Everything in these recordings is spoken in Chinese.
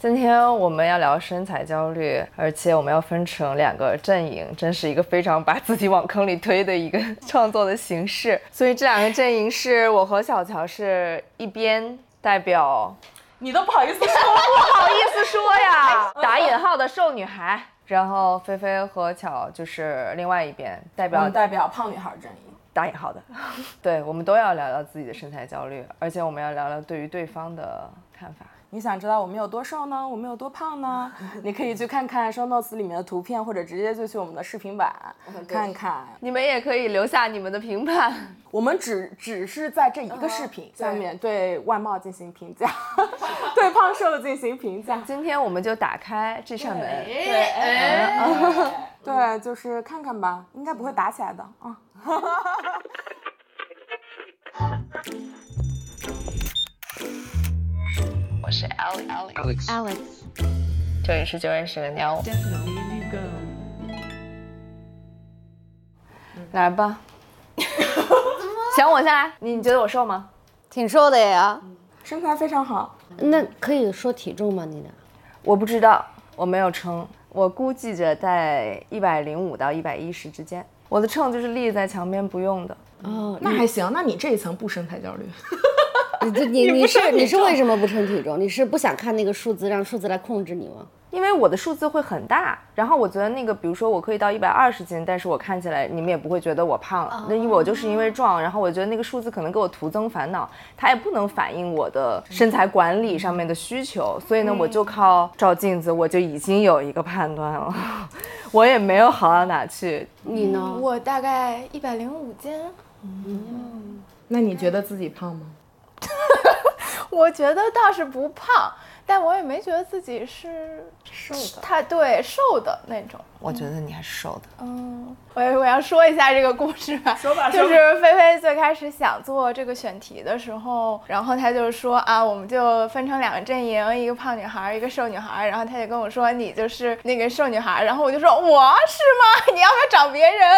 今天我们要聊身材焦虑，而且我们要分成两个阵营，真是一个非常把自己往坑里推的一个创作的形式。所以这两个阵营是我和小乔是一边代表，你都不好意思说，不好意思说呀，打引号的瘦女孩，然后菲菲和巧就是另外一边代表代表胖女孩阵营。打引号的，对我们都要聊聊自己的身材焦虑，而且我们要聊聊对于对方的看法。你想知道我们有多瘦呢？我们有多胖呢？你可以去看看 show notes 里面的图片，或者直接就去我们的视频版看看。你们也可以留下你们的评判。我们只只是在这一个视频下面对外貌进行评价，对胖瘦进行评价。今天我们就打开这扇门，对，就是看看吧，应该不会打起来的啊。我是 Alex，Alex. Alex，这里是就认识了鸟。来吧，想我先来。你你觉得我瘦吗？挺瘦的呀。身材非常好，那可以说体重吗？你俩？我不知道，我没有称，我估计着在一百零五到一百一十之间。我的秤就是立在墙边不用的。哦，那还行。那你这一层不身材焦虑？你这你你是你是为什么不称体重？你是不想看那个数字，让数字来控制你吗？因为我的数字会很大，然后我觉得那个，比如说我可以到一百二十斤，但是我看起来你们也不会觉得我胖了。那因为我就是因为壮，然后我觉得那个数字可能给我徒增烦恼，它也不能反映我的身材管理上面的需求，所以呢，我就靠照镜子，我就已经有一个判断了，我也没有好到哪去。你呢？我大概一百零五斤，嗯那你觉得自己胖吗？我觉得倒是不胖，但我也没觉得自己是瘦的。太对瘦的那种。我觉得你还是瘦的。嗯，我我要说一下这个故事吧。说吧就是菲菲最开始想做这个选题的时候，然后她就说啊，我们就分成两个阵营，一个胖女孩，一个瘦女孩。然后她就跟我说，你就是那个瘦女孩。然后我就说，我是吗？你要不要找别人？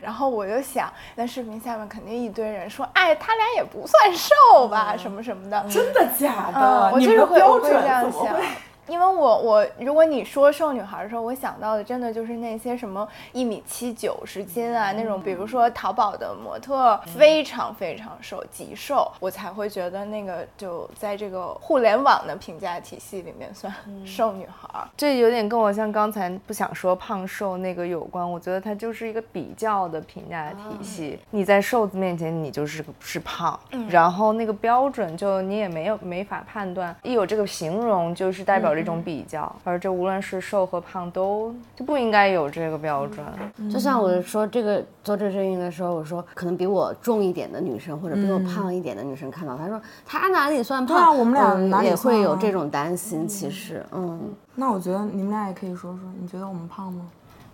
然后我就想，那视频下面肯定一堆人说，哎，他俩也不算瘦吧，什么什么的。真的假嗯，的？我就是你们标准这样想怎么会？。因为我我如果你说瘦女孩的时候，我想到的真的就是那些什么一米七九十斤啊那种，比如说淘宝的模特非常非常瘦，极瘦，我才会觉得那个就在这个互联网的评价体系里面算瘦女孩。这有点跟我像刚才不想说胖瘦那个有关，我觉得它就是一个比较的评价体系。你在瘦子面前，你就是个是胖，然后那个标准就你也没有没法判断，一有这个形容就是代表着一种比较，而这无论是瘦和胖都就不应该有这个标准。就像我说这个做这阵营的时候，我说可能比我重一点的女生或者比我胖一点的女生看到，她说她哪里算胖？对啊我们俩嗯哪里也会有这种担心。其实，嗯，那我觉得你们俩也可以说说，你觉得我们胖吗？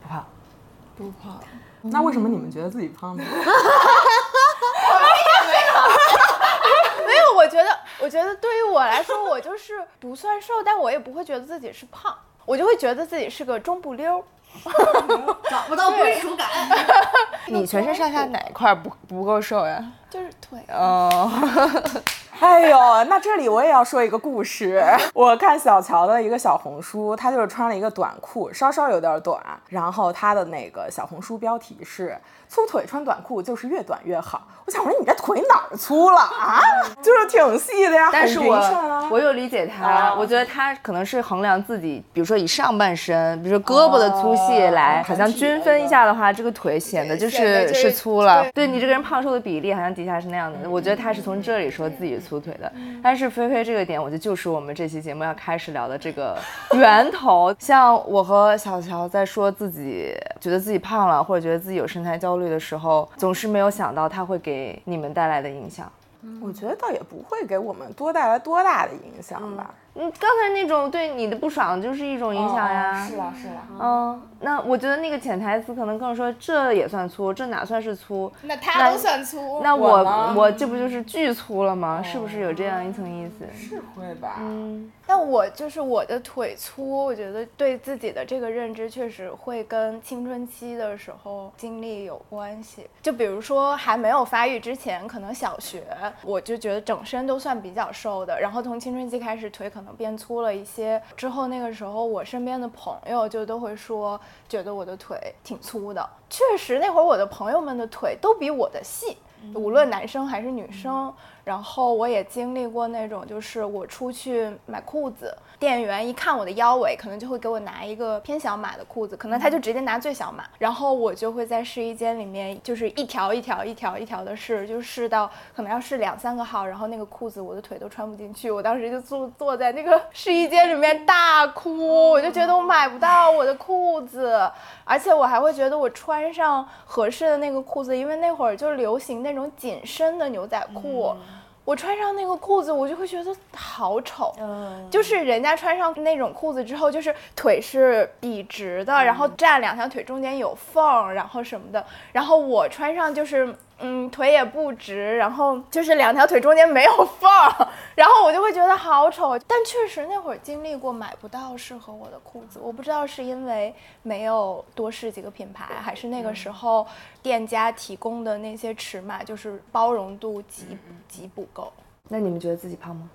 不胖，不胖，那为什么你们觉得自己胖呢？没有，我觉得，我觉得对于我来说，我就是不算瘦，但我也不会觉得自己是胖，我就会觉得自己是个中不溜儿。找不到归属感。你全身上下哪一块不不够瘦呀？就是腿，哦，哎呦，那这里我也要说一个故事。我看小乔的一个小红书，她就是穿了一个短裤，稍稍有点短，然后她的那个小红书标题是“粗腿穿短裤就是越短越好”。我想说你这腿哪儿粗了啊？就是挺细的呀，但是我我有理解她，啊我觉得她可能是衡量自己，比如说以上半身，比如说胳膊的粗细来，哦好像均分一下的话，这个腿显得就是是是粗了。对对你这个人胖瘦的比例，好像底下是那样的。我觉得她是从这里说自己粗腿的，但是菲菲这个点，我觉得就是我们这期节目要开始聊的这个源头。像我和小乔在说自己觉得自己胖了，或者觉得自己有身材焦虑的时候，总是没有想到它会给你们带来的影响。我觉得倒也不会给我们多带来多大的影响吧。嗯，刚才那种对你的不爽就是一种影响呀。啊，是了。嗯，那我觉得那个潜台词可能更说这也算粗，这哪算是粗？那他都算粗。那我我我这不就是巨粗了吗？是不是有这样一层意思？是会吧？嗯，但我就是我的腿粗，我觉得对自己的这个认知确实会跟青春期的时候经历有关系。就比如说还没有发育之前，可能小学我就觉得整身都算比较瘦的，然后从青春期开始腿可能能变粗了一些。之后那个时候，我身边的朋友就都会说，觉得我的腿挺粗的。确实，那会儿我的朋友们的腿都比我的细，无论男生还是女生。然后我也经历过那种，就是我出去买裤子，店员一看我的腰围，可能就会给我拿一个偏小码的裤子，可能他就直接拿最小码，然后我就会在试衣间里面，就是一条一条一条一条的试，就试到可能要试两三个号，然后那个裤子我的腿都穿不进去，我当时就坐坐在那个试衣间里面大哭，我就觉得我买不到我的裤子，而且我还会觉得我穿上合适的那个裤子，因为那会儿就流行那种紧身的牛仔裤。我穿上那个裤子，我就会觉得好丑。嗯，就是人家穿上那种裤子之后，就是腿是笔直的，然后站两条腿中间有缝，然后什么的。然后我穿上就是。嗯，腿也不直，然后就是两条腿中间没有缝，然后我就会觉得好丑。但确实那会儿经历过买不到适合我的裤子，我不知道是因为没有多试几个品牌，还是那个时候店家提供的那些尺码就是包容度极极不够。那你们觉得自己胖吗？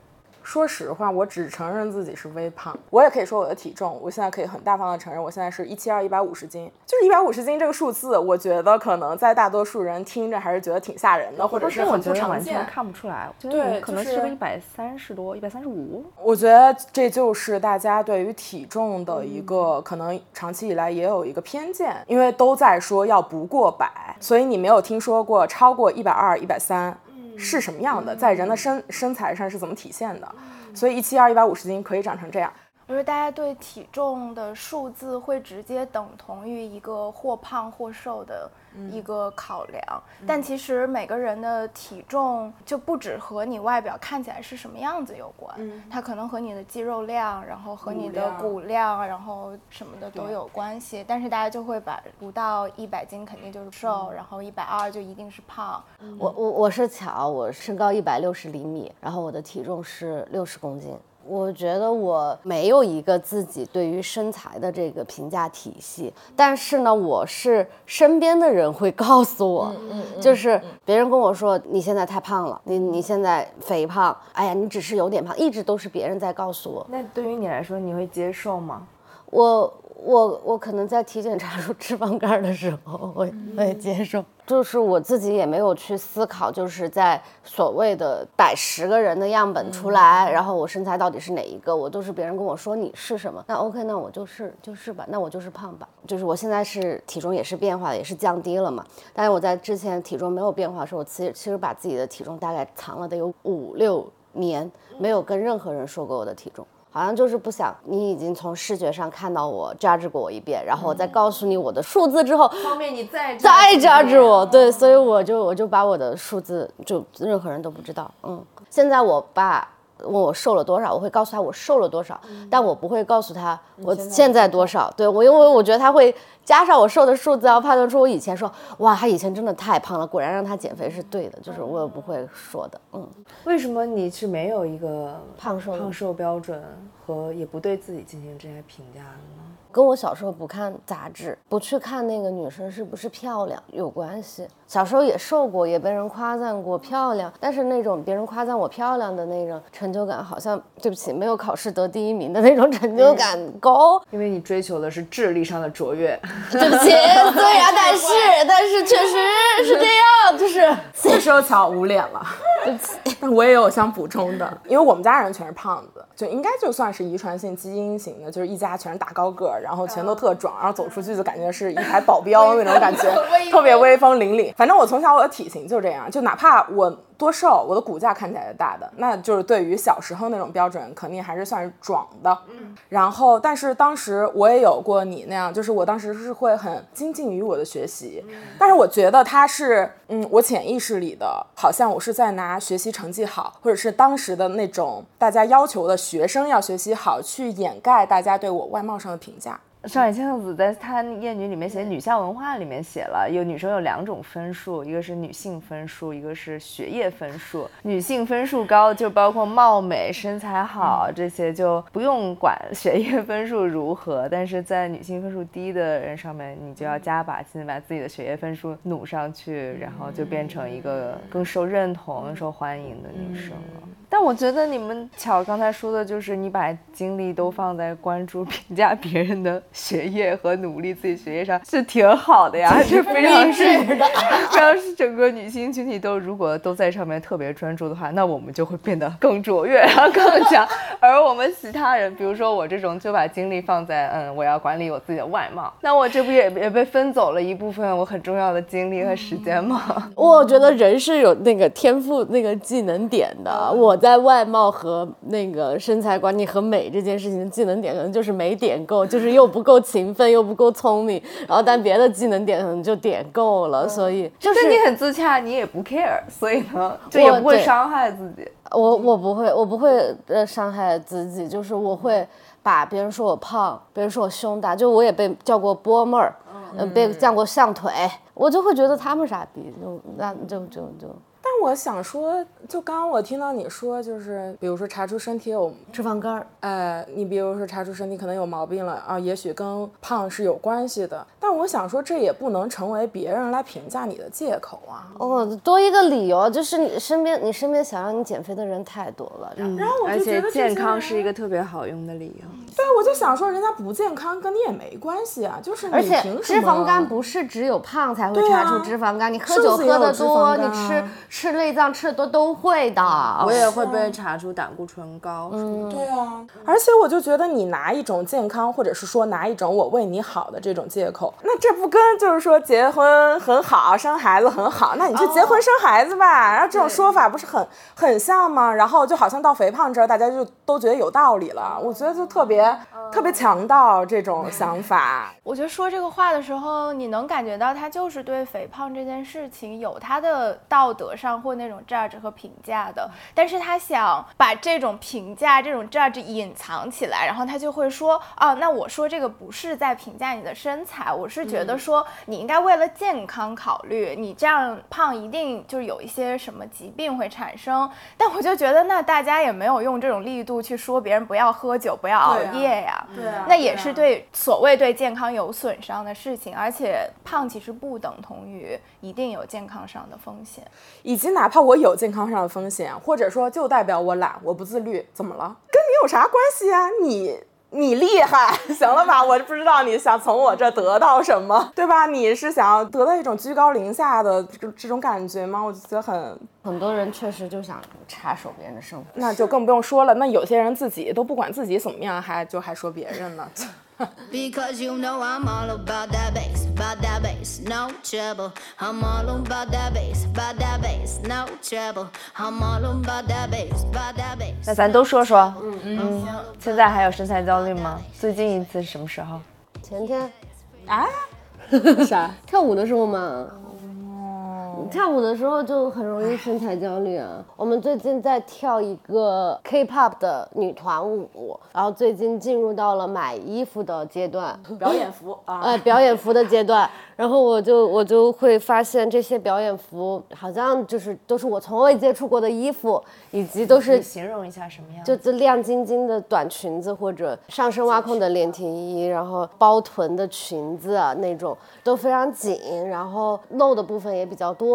说实话，我只承认自己是微胖。我也可以说我的体重，我现在可以很大方的承认，我现在是一七二，一百五十斤。就是一百五十斤这个数字，我觉得可能在大多数人听着还是觉得挺吓人的，或者是很不常见。看不出来，对，可能是个一百三十多，一百三十五。我觉得这就是大家对于体重的一个可能长期以来也有一个偏见，因为都在说要不过百，所以你没有听说过超过一百二、一百三。是什么样的，在人的身身材上是怎么体现的？所以一七二一百五十斤可以长成这样。我觉得大家对体重的数字会直接等同于一个或胖或瘦的一个考量，但其实每个人的体重就不止和你外表看起来是什么样子有关，它可能和你的肌肉量，然后和你的骨量，然后什么的都有关系。但是大家就会把不到一百斤肯定就是瘦，然后一百二就一定是胖。我我我是巧，我身高一百六十厘米，然后我的体重是六十公斤。我觉得我没有一个自己对于身材的这个评价体系，但是呢，我是身边的人会告诉我，就是别人跟我说你现在太胖了，你你现在肥胖，哎呀，你只是有点胖，一直都是别人在告诉我。那对于你来说，你会接受吗？我。我我可能在体检查出脂肪肝的时候，我会接受，就是我自己也没有去思考，就是在所谓的摆十个人的样本出来，然后我身材到底是哪一个，我都是别人跟我说你是什么，那 OK，那我就是就是吧，那我就是胖吧，就是我现在是体重也是变化，也是降低了嘛，但是我在之前体重没有变化的时候，我其实其实把自己的体重大概藏了得有五六年，没有跟任何人说过我的体重。好像就是不想你已经从视觉上看到我 judge 过我一遍，然后我再告诉你我的数字之后，方便你再再 judge 我。对，所以我就我就把我的数字就任何人都不知道。嗯，现在我爸问我瘦了多少，我会告诉他我瘦了多少，但我不会告诉他我现在多少。对我，因为我觉得他会加上我瘦的数字，要判断出我以前说哇，他以前真的太胖了，果然让他减肥是对的，就是我也不会说的。嗯，为什么你是没有一个胖瘦胖瘦标准和也不对自己进行这些评价的呢？跟我小时候不看杂志，不去看那个女生是不是漂亮有关系。小时候也瘦过，也被人夸赞过漂亮，但是那种别人夸赞我漂亮的那种成就感，好像对不起，没有考试得第一名的那种成就感高。因为你追求的是智力上的卓越。对不起，对呀，但是 但是确实是这样，就是这时候巧捂脸了。对不起，但我也有想补充的，因为我们家人全是胖子，就应该就算是遗传性基因型的，就是一家全是大高个儿。然后全都特壮，然后走出去就感觉是一排保镖那种感觉，特别威风凛凛。反正我从小我的体型就这样，就哪怕我。多瘦，我的骨架看起来是大的，那就是对于小时候那种标准，肯定还是算是壮的。嗯，然后，但是当时我也有过你那样，就是我当时是会很精进于我的学习，但是我觉得他是，嗯，我潜意识里的，好像我是在拿学习成绩好，或者是当时的那种大家要求的学生要学习好，去掩盖大家对我外貌上的评价。上野千鹤子在她《艳女》里面写女校文化里面写了，有女生有两种分数，一个是女性分数，一个是学业分数。女性分数高就包括貌美、身材好这些，就不用管学业分数如何。但是在女性分数低的人上面，你就要加把劲，把自己的学业分数努上去，然后就变成一个更受认同、更受欢迎的女生了。但我觉得你们巧刚才说的就是你把精力都放在关注 评价别人的学业和努力自己学业上，是挺好的呀，是非常是的，非常是整个女性群体都如果都在上面特别专注的话，那我们就会变得更卓越，然后更强。而我们其他人，比如说我这种，就把精力放在嗯，我要管理我自己的外貌，那我这不也也被分走了一部分我很重要的精力和时间吗？我觉得人是有那个天赋、那个技能点的。我在外貌和那个身材管理和美这件事情的技能点，可能就是没点够，就是又不够勤奋，又不够聪明。然后但别的技能点可能就点够了，所以就是你很自洽，你也不 care，所以呢，就也不会伤害自己。我我不会，我不会呃伤害自己，就是我会把别人说我胖，别人说我胸大，就我也被叫过波妹儿，嗯，被叫过象腿，我就会觉得他们傻逼，就那就就就。但我想说，就刚刚我听到你说，就是比如说查出身体有脂肪肝儿，呃，你比如说查出身体可能有毛病了啊，也许跟胖是有关系的。但我想说，这也不能成为别人来评价你的借口啊。哦，多一个理由就是你身边，你身边想让你减肥的人太多了。然后我而就觉得且健康是一个特别好用的理由。对，我就想说，人家不健康跟你也没关系啊，就是你而且凭什么脂肪肝不是只有胖才会对查出啊脂肪肝，你喝酒喝的多，你吃吃吃内脏吃的多都会的。我也会被查出胆固醇高。嗯，对啊，而且我就觉得你拿一种健康，或者是说拿一种我为你好的这种借口，那这不跟就是说结婚很好，生孩子很好，那你就结婚生孩子吧。然后这种说法不是很很像吗？然后就好像到肥胖这儿，大家就都觉得有道理了。我觉得就特别特别强盗这种想法。我觉得说这个话的时候，你能感觉到他就是对肥胖这件事情有他的道德上或那种 judge 和评价的，但是他想把这种评价、这种 judge 隐藏起来，然后他就会说，哦，那我说这个不是在评价你的身材，我是觉得说你应该为了健康考虑，你这样胖一定就是有一些什么疾病会产生。但我就觉得，那大家也没有用这种力度去说别人不要喝酒、不要熬夜呀，对啊那也是对所谓对健康有损伤的事情，而且胖其实不等同于一定有健康上的风险。以及哪怕我有健康上的风险，或者说就代表我懒，我不自律，怎么了？跟你有啥关系啊？你你厉害，行了吧？我不知道你想从我这得到什么，对吧？你是想要得到一种居高临下的这这种感觉吗？我就觉得很，很多人确实就想插手别人的生活。那就更不用说了。那有些人自己都不管自己怎么样，还就还说别人呢。Because you know I'm all about that bass, about that bass, no trouble. I'm all about that bass, about that bass, no trouble. I'm all about that bass, about that bass. 那咱都说说，嗯嗯，现在还有身材焦虑吗？最近一次是什么时候？前天啊？啥？跳舞的时候嘛。跳舞的时候就很容易身材焦虑啊。我们最近在跳一个 K-pop 的女团舞，然后最近进入到了买衣服的阶段，表演服 啊？哎，表演服的阶段。然后我就我就会发现这些表演服好像就是都是我从未接触过的衣服，以及都是形容一下什么样？就这亮晶晶的短裙子或者上身挖空的连体衣，然后包臀的裙子啊那种都非常紧，然后露的部分也比较多。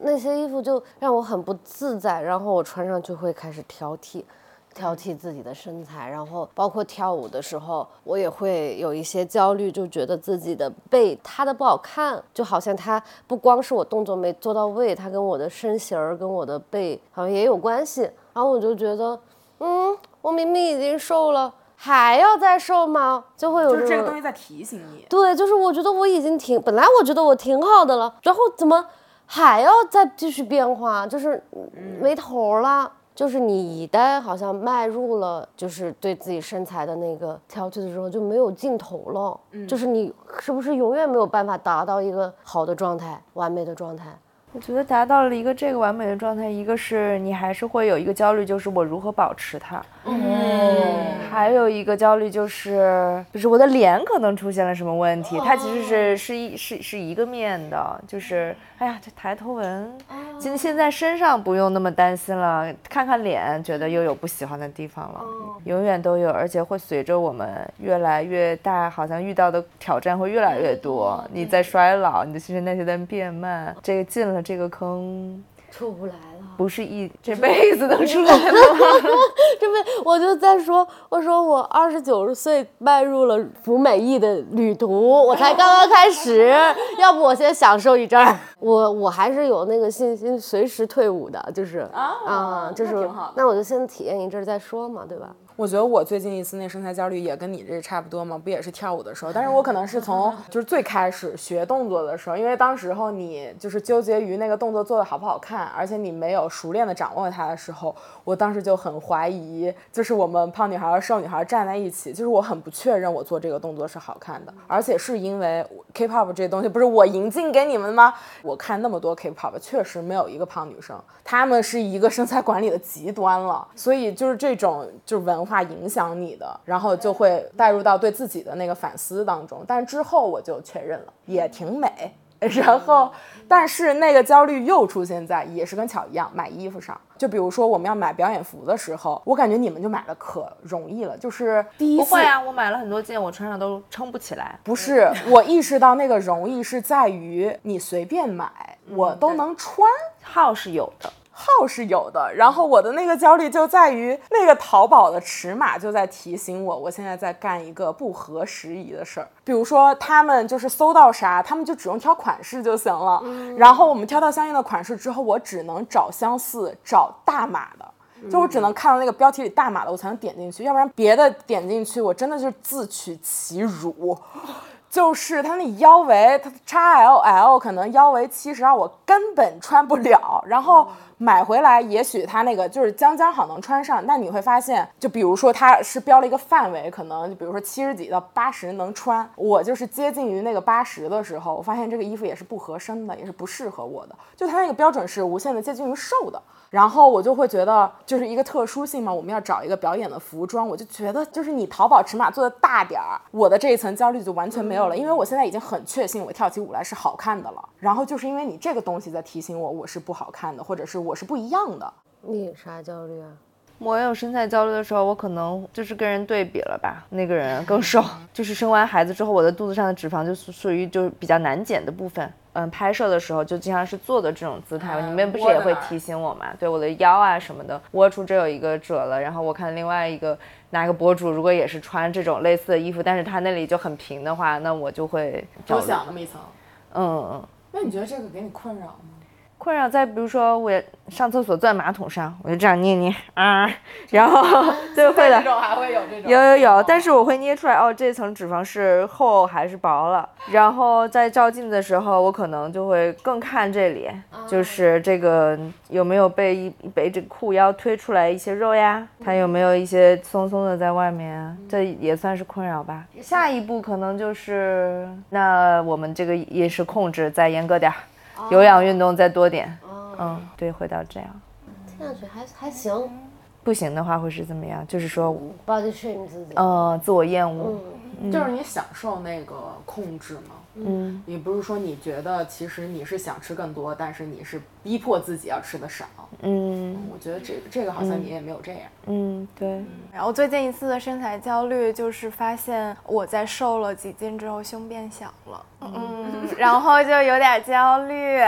那些衣服就让我很不自在，然后我穿上就会开始挑剔。挑剔自己的身材，然后包括跳舞的时候，我也会有一些焦虑，就觉得自己的背塌的不好看，就好像它不光是我动作没做到位，它跟我的身形儿跟我的背好像也有关系。然后我就觉得，嗯，我明明已经瘦了，还要再瘦吗？就会有就是这个种东西在提醒你。对，就是我觉得我已经挺，本来我觉得我挺好的了，然后怎么还要再继续变化？就是没头儿了。就是你一旦好像迈入了，就是对自己身材的那个挑剔的时候，就没有尽头了。就是你是不是永远没有办法达到一个好的状态、完美的状态？我觉得达到了一个这个完美的状态，一个是你还是会有一个焦虑，就是我如何保持它。嗯，还有一个焦虑就是，就是我的脸可能出现了什么问题，它其实是是一是是一个面的，就是哎呀，这抬头纹，现现在身上不用那么担心了，看看脸，觉得又有不喜欢的地方了，永远都有，而且会随着我们越来越大，好像遇到的挑战会越来越多，你在衰老，你的新陈代谢在变慢，这个进了这个坑。出不来了。不是一 这辈子能出来的吗？这不，我就在说，我说我二十九岁迈入了服美役的旅途，我才刚刚开始，要不我先享受一阵儿。我我还是有那个信心，随时退伍的，就是啊，就是那我就先体验一阵儿再说嘛，对吧？我觉得我最近一次那身材焦虑也跟你这差不多嘛，不也是跳舞的时候？但是我可能是从 就是最开始学动作的时候，因为当时候你就是纠结于那个动作做的好不好看，而且你没有熟练的掌握它的时候，我当时就很怀疑，就是我们胖女孩和瘦女孩站在一起，就是我很不确认我做这个动作是好看的，而且是因为 K-pop 这东西不是我引进给你们吗？我看那么多 K-pop，确实没有一个胖女生，她们是一个身材管理的极端了，所以就是这种就是文化影响你的，然后就会带入到对自己的那个反思当中。但之后我就确认了，也挺美。然后，但是那个焦虑又出现在也是跟巧一样买衣服上。就比如说我们要买表演服的时候，我感觉你们就买的可容易了，就是第一次不会啊，我买了很多件，我穿上都撑不起来。不是，我意识到那个容易是在于你随便买，我都能穿。号是有的，号是有的，然后我的那个焦虑就在于那个淘宝的尺码就在提醒我，我现在在干一个不合时宜的事儿。比如说，他们就是搜到啥，他们就只用挑款式就行了。然后我们挑到相应的款式之后，我只能找相似、找大码的。就我只能看到那个标题里大码的，我才能点进去，要不然别的点进去，我真的就是自取其辱。就是它那腰围，它 XLL 可能腰围七十二，我根本穿不了。然后买回来，也许它那个就是将将好能穿上，但你会发现，就比如说它是标了一个范围，可能就比如说七十几到八十能穿，我就是接近于那个八十的时候，我发现这个衣服也是不合身的，也是不适合我的。就它那个标准是无限的接近于瘦的。然后我就会觉得，就是一个特殊性嘛，我们要找一个表演的服装，我就觉得就是你淘宝尺码做的大点儿，我的这一层焦虑就完全没有了，因为我现在已经很确信我跳起舞来是好看的了。然后就是因为你这个东西在提醒我，我是不好看的，或者是我是不一样的。你有啥焦虑啊？我有身材焦虑的时候，我可能就是跟人对比了吧，那个人更瘦，就是生完孩子之后，我的肚子上的脂肪就是属于就是比较难减的部分。嗯，拍摄的时候就经常是坐的这种姿态，你们不是也会提醒我嘛？对我的腰啊什么的，窝出这有一个褶了，然后我看另外一个哪个博主如果也是穿这种类似的衣服，但是他那里就很平的话，那我就会多想。那么一层。嗯嗯。那你觉得这个给你困扰吗？困扰在比如说我上厕所坐在马桶上，我就这样捏捏啊，然后 就会的。有这种。有有有，但是我会捏出来哦，这层脂肪是厚还是薄了。然后在照镜子的时候，我可能就会更看这里，就是这个有没有被被这个裤腰推出来一些肉呀？它有没有一些松松的在外面啊？这也算是困扰吧。下一步可能就是，那我们这个饮食控制再严格点儿。有氧运动再多点，嗯，对，会到这样。听上去还还行。不行的话会是怎么样？就是说，body shame 自己。呃，自我厌恶。就是你享受那个控制吗？嗯，你不是说你觉得其实你是想吃更多，但是你是逼迫自己要吃的少。嗯我觉得这这个好像你也没有这样。嗯，对。然后最近一次的身材焦虑，就是发现我在瘦了几斤之后胸变小了，嗯，然后就有点焦虑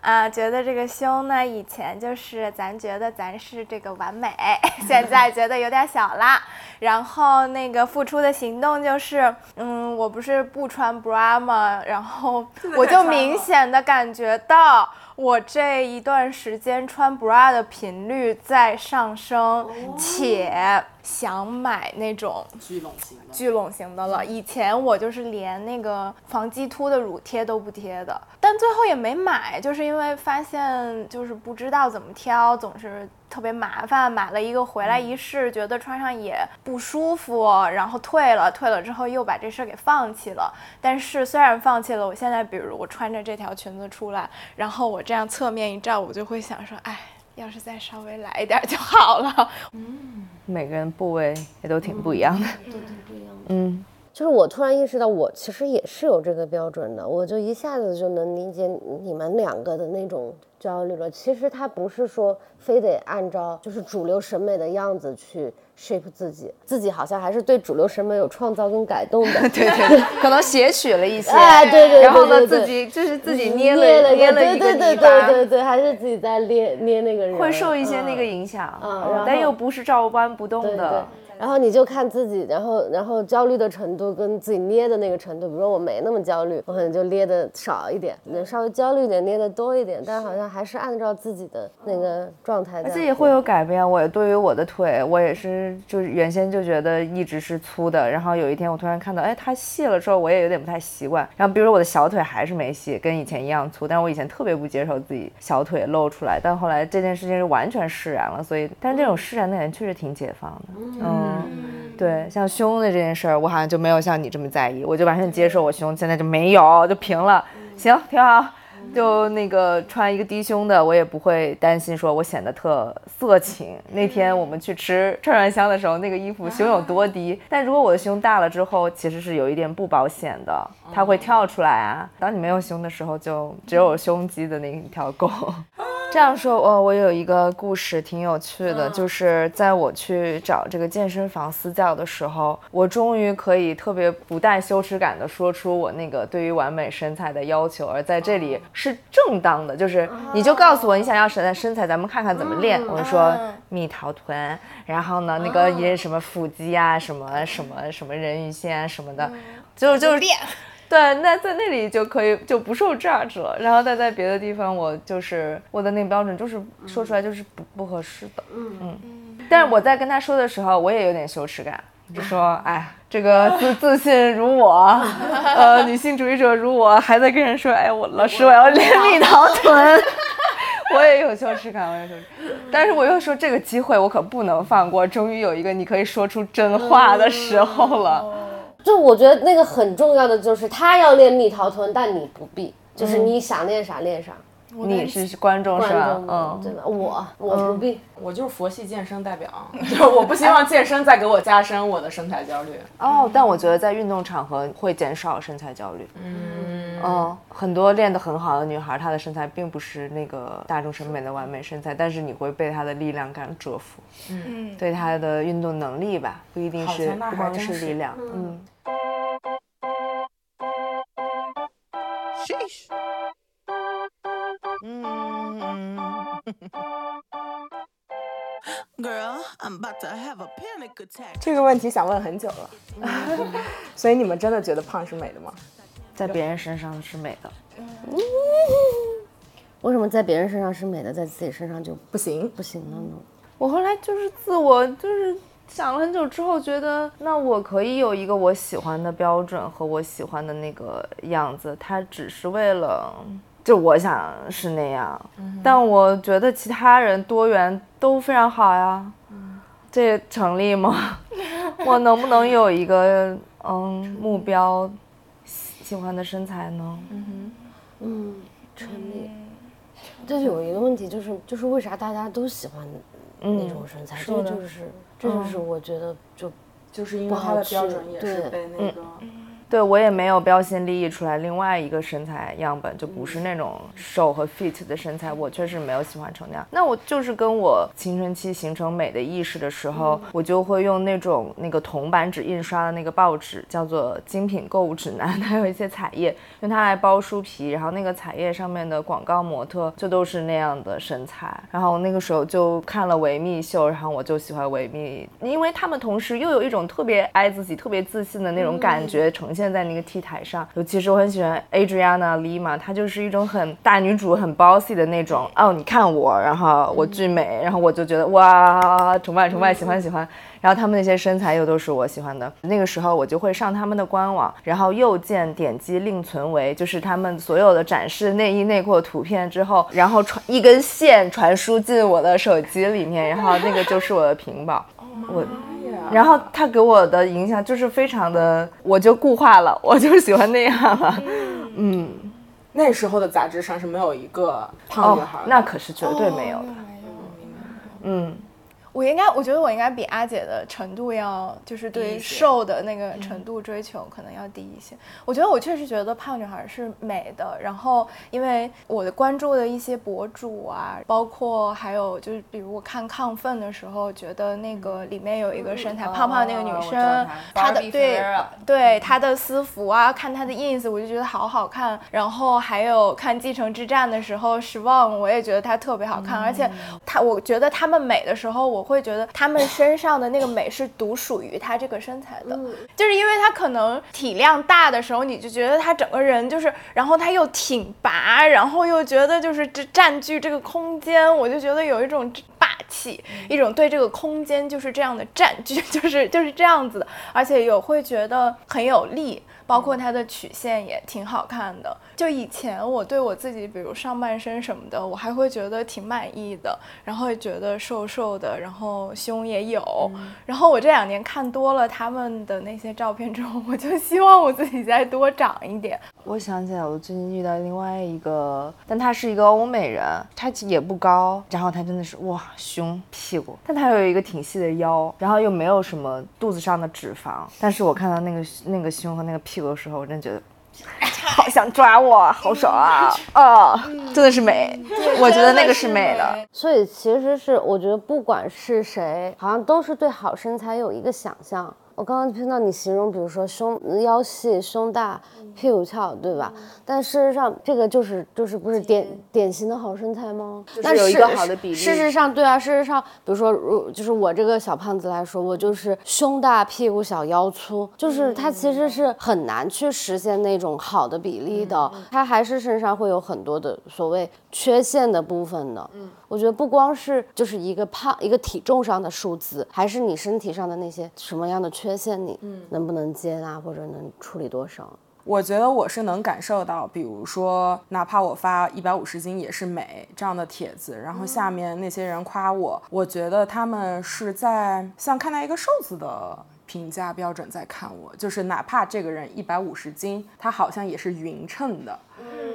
啊，觉得这个胸呢，以前就是咱觉得咱是这个完美，现在觉得有点小啦。然后那个付出的行动就是，嗯，我不是不穿 bra 吗？然后我就明显的感觉到。我这一段时间穿 bra 的频率在上升，且想买那种聚拢型的。聚拢型的了。以前我就是连那个防激凸的乳贴都不贴的，但最后也没买，就是因为发现就是不知道怎么挑，总是特别麻烦。买了一个回来一试，觉得穿上也不舒服，然后退了。退了之后又把这事儿给放弃了。但是虽然放弃了，我现在比如我穿着这条裙子出来，然后我这样侧面一照，我就会想说，哎。要是再稍微来一点就好了。嗯每个人部位也都挺不一样的。都挺不一样的。嗯，就是我突然意识到，我其实也是有这个标准的，我就一下子就能理解你们两个的那种焦虑了。其实它不是说非得按照就是主流审美的样子去 shape 自己，自己好像还是对主流审美有创造跟改动的。对对对，可能写取了一些，哎，对对对然后呢，自己就是自己捏捏了捏了对一个对对泥巴对对对，还是自己在捏捏那个人，会受一些那个嗯影响，嗯然后但又不是照搬不动的。然后你就看自己，然后然后焦虑的程度跟自己捏的那个程度，比如说我没那么焦虑，我可能就捏的少一点，能稍微焦虑一点捏的多一点，但是好像还是按照自己的那个状态。自己会有改变。我对于我的腿，我也是，就是原先就觉得一直是粗的，然后有一天我突然看到，哎，它细了之后，我也有点不太习惯。然后比如说我的小腿还是没细，跟以前一样粗，但是我以前特别不接受自己小腿露出来，但后来这件事情是完全释然了，所以，但是这种释然的感觉确实挺解放的，嗯。嗯对，像胸的这件事儿，我好像就没有像你这么在意，我就完全接受我胸现在就没有，就平了，行，挺好。就那个穿一个低胸的，我也不会担心说我显得特色情。那天我们去吃串串香的时候，那个衣服胸有多低，但如果我的胸大了之后，其实是有一点不保险的，它会跳出来啊。当你没有胸的时候，就只有胸肌的那一条沟。这样说，哦，我有一个故事挺有趣的，就是在我去找这个健身房私教的时候，我终于可以特别不带羞耻感的说出我那个对于完美身材的要求，而在这里是正当的，就是你就告诉我你想要什么身材，咱们看看怎么练。我说蜜桃臀，然后呢那个也什么腹肌啊，什么什么什么人鱼线啊什么的，就就是练。对，那在那里就可以就不受 judge 了，然后但在别的地方，我就是我的那个标准就是说出来就是不不合适的，嗯。但是我在跟他说的时候，我也有点羞耻感，就说，哎，这个 自自信如我，呃，女性主义者如我，还在跟人说，哎，我老师我要练蜜桃臀。我也有羞耻感，我也有羞耻，但是我又说这个机会我可不能放过，终于有一个你可以说出真话的时候了。就我觉得那个很重要的就是他要练蜜桃臀，但你不必，就是你想练啥练啥。你是观众是吧？嗯，对吧？我我不必。我就是佛系健身代表，就是我不希望健身再给我加深我的身材焦虑。哦，但我觉得在运动场合会减少身材焦虑。嗯很多练得很好的女孩，她的身材并不是那个大众审美的完美身材，但是你会被她的力量感折服。嗯，对她的运动能力吧，不一定是不光是是力量。嗯。Sheesh. 这个问题想问很久了，所以你们真的觉得胖是美的吗？在别人身上是美的。为什么在别人身上是美的，在自己身上就不行，不行了呢？我后来就是自我，就是想了很久之后，觉得那我可以有一个我喜欢的标准和我喜欢的那个样子，它只是为了，就我想是那样，但我觉得其他人多元都非常好呀，这成立吗？我能不能有一个嗯目标喜喜欢的身材呢？嗯，成立。这有一个问题，就是就是为啥大家都喜欢那种身材？这就是这就是我觉得就就是因为他的标准也是被那个。对我也没有标新立异出来另外一个身材样本，就不是那种瘦和 fit 的身材，我确实没有喜欢成那样。那我就是跟我青春期形成美的意识的时候，我就会用那种那个铜版纸印刷的那个报纸，叫做《精品购物指南》，它有一些彩页，用它来包书皮，然后那个彩页上面的广告模特就都是那样的身材。然后那个时候就看了维密秀，然后我就喜欢维密，因为他们同时又有一种特别爱自己、特别自信的那种感觉呈现在那个 T 台上。尤其是我很喜欢 Adriana Lima，她就是一种很大女主、很 bossy 的那种。哦，你看我，然后我巨美，然后我就觉得哇，崇拜崇拜，喜欢喜欢。然后他们那些身材又都是我喜欢的。那个时候我就会上他们的官网，然后右键点击另存为，就是他们所有的展示内衣内裤的图片之后，然后传一根线传输进我的手机里面，然后那个就是我的屏保。我，然后他给我的影响就是非常的，我就固化了，我就喜欢那样了。嗯，那时候的杂志上是没有一个胖哦女孩哦、，那可是绝对没有的。嗯，我应该，我觉得我应该比阿姐的程度要，就是对瘦的那个程度追求可能要低一些。我觉得我确实觉得胖女孩是美的，然后因为我的关注的一些博主啊，包括还有就是比如我看亢奋的时候，觉得那个里面有一个身材胖胖那个女生，她她的对对她的私服啊，看她的 ins，我就觉得好好看。然后还有看《继承之战》的时候，失望我也觉得她特别好看，而且她我觉得她们美的时候，我会觉得他们身上的那个美是独属于他这个身材的，就是因为他可能体量大的时候，你就觉得他整个人就是，然后他又挺拔，然后又觉得就是这占据这个空间，我就觉得有一种霸气，一种对这个空间就是这样的占据，就 是就是这样子的，而且有会觉得很有力。包括它的曲线也挺好看的。就以前我对我自己，比如上半身什么的，我还会觉得挺满意的，然后会觉得瘦瘦的，然后胸也有。然后我这两年看多了他们的那些照片之后，我就希望我自己再多长一点。我想起来，我最近遇到另外一个，但他是一个欧美人，他其实也不高，然后他真的是哇胸屁股，但他有一个挺细的腰，然后又没有什么肚子上的脂肪，但是我看到那个那个胸和那个屁股的时候，我真觉得。好想抓我，好爽啊！哦，真的是美，我觉得那个是美的。所以其实是我觉得不管是谁，好像都是对好身材有一个想象。我刚刚听到你形容，比如说胸腰细、胸大、屁股翘，对吧？但事实上，这个就是就是不是典典型的好身材吗？但有一个事好的比例事实上，对啊，事实上，比如说，如就是我这个小胖子来说，我就是胸大、屁股小、腰粗，就是它其实是很难去实现那种好的比例的，它还是身上会有很多的所谓缺陷的部分的。嗯，我觉得不光是就是一个胖一个体重上的数字，还是你身体上的那些什么样的缺陷，你能不能接纳或者能处理多少？我觉得我是能感受到，比如说，哪怕我发一百五十斤也是美这样的帖子，然后下面那些人夸我，我觉得他们是在像看待一个瘦子的评价标准在看我，就是哪怕这个人一百五十斤，他好像也是匀称的，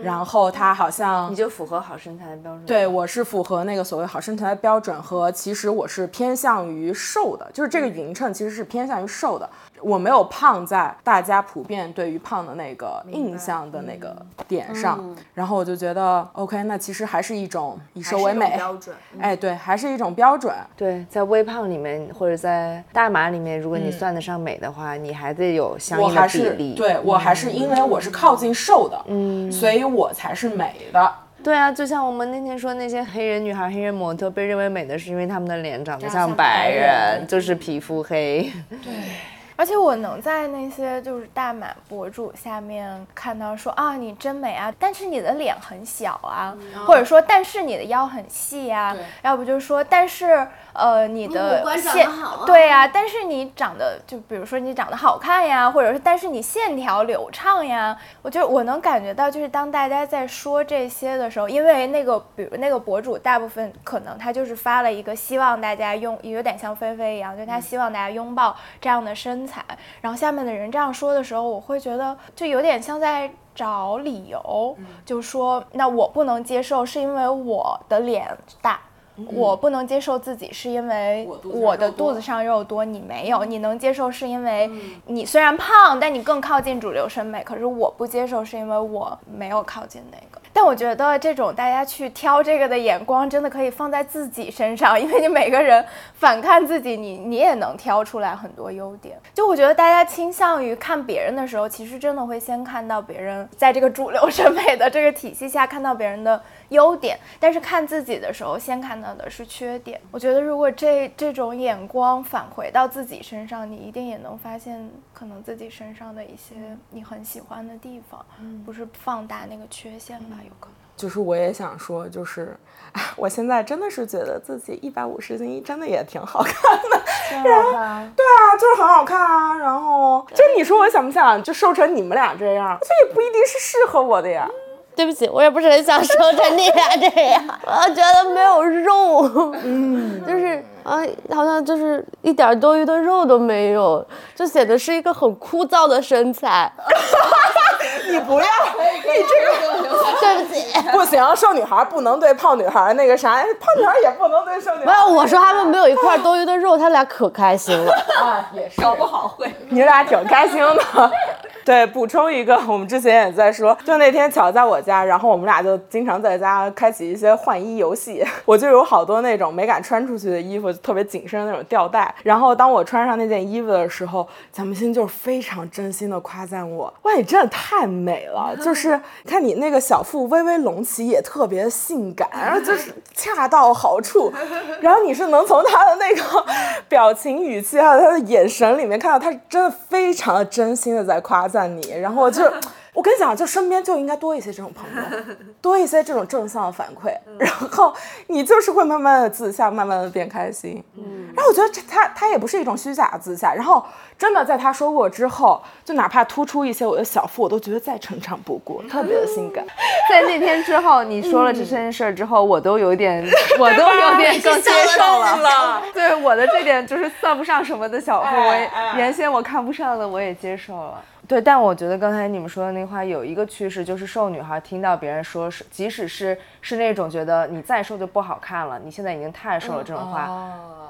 然后他好像你就符合好身材的标准。对，我是符合那个所谓好身材的标准和其实我是偏向于瘦的，就是这个匀称其实是偏向于瘦的，我没有胖在大家普遍对于胖的那个印象的那个点上，然后我就觉得 OK，那其实还是一种以瘦为美标，准。哎，对，还是一种标准。对，在微胖里面或者在大码里面，如果你算得上美的话，你还得有相应的我还是比例。对我还是因为我是靠近瘦的，嗯，所以我才是美的。对啊，就像我们那天说那些黑人女孩、黑人模特被认为美的是因为她们的脸长得像白白人人，就是皮肤黑。而且我能在那些就是大码博主下面看到说啊你真美啊，但是你的脸很小啊，或者说但是你的腰很细啊，要不就是说但是呃你的线得好啊。对呀、但是你长得就比如说你长得好看呀，或者是但是你线条流畅呀，我就我能感觉到就是当大家在说这些的时候，因为那个比如那个博主大部分可能他就是发了一个希望大家拥有点像菲菲一样，就他希望大家拥抱这样的身材，然后下面的人这样说的时候，我会觉得就有点像在。找理由，就说那我不能接受，是因为我的脸大，我不能接受自己是因为我的肚子上肉多，你没有，你能接受是因为你虽然胖，但你更靠近主流审美，可是我不接受是因为我没有靠近那个。但我觉得这种大家去挑这个的眼光，真的可以放在自己身上，因为你每个人反看自己，你你也能挑出来很多优点。就我觉得大家倾向于看别人的时候，其实真的会先看到别人在这个主流审美的这个体系下看到别人的优点，但是看自己的时候，先看到的是缺点。我觉得如果这这种眼光返回到自己身上，你一定也能发现可能自己身上的一些你很喜欢的地方，不是放大那个缺陷吧，有可能。就是我也想说，就是 我现在真的是觉得自己一百五十斤真的也挺好看的，对啊，就是很好看啊。然后就你说我想不想就瘦成你们俩这样？这也不一定是适合我的呀。对不起，我也不是很想说成你俩这样，我觉得没有肉，就是啊，好像就是一点多余的肉都没有，就显得是一个很枯燥的身材。你不要，你这个对不起。不行，瘦女孩不能对胖女孩那个啥，胖女孩也不能对瘦女孩。没有，我说他们没有一块多余的肉，他俩可开心了。啊，也是搞不好会，你俩挺开心的。对，补充一个，我们之前也在说，就那天巧在我家，然后我们俩就经常在家开启一些换衣游戏，我就有好多那种没敢穿出去的衣服，特别紧身的那种吊带。然后当我穿上那件衣服的时候，蒋明星就是非常真心的夸赞我，哇，你真的太美了，就是看你那个小腹微微隆起，也特别性感，然后就是恰到好处，然后你是能从他的那个表情语气还有他的眼神里面看到他是真的非常的真心的在夸赞你，然后就。我跟你讲，就身边就应该多一些这种朋友，多一些这种正向的反馈，然后你就是会慢慢的自洽，慢慢的变开心。嗯，然后我觉得这他他也不是一种虚假的自洽，然后真的在他说过之后，就哪怕突出一些我的小腹，我都觉得再成长不过，特别的性感。在那天之后，你说了这件事儿之后，我都有点，我都有点更接受了。对我的这点就是算不上什么的小腹，我也原先我看不上的我也接受了。对，但我觉得刚才你们说的那话有一个趋势，就是瘦女孩听到别人说是，即使是是那种觉得你再瘦就不好看了，你现在已经太瘦了这种话，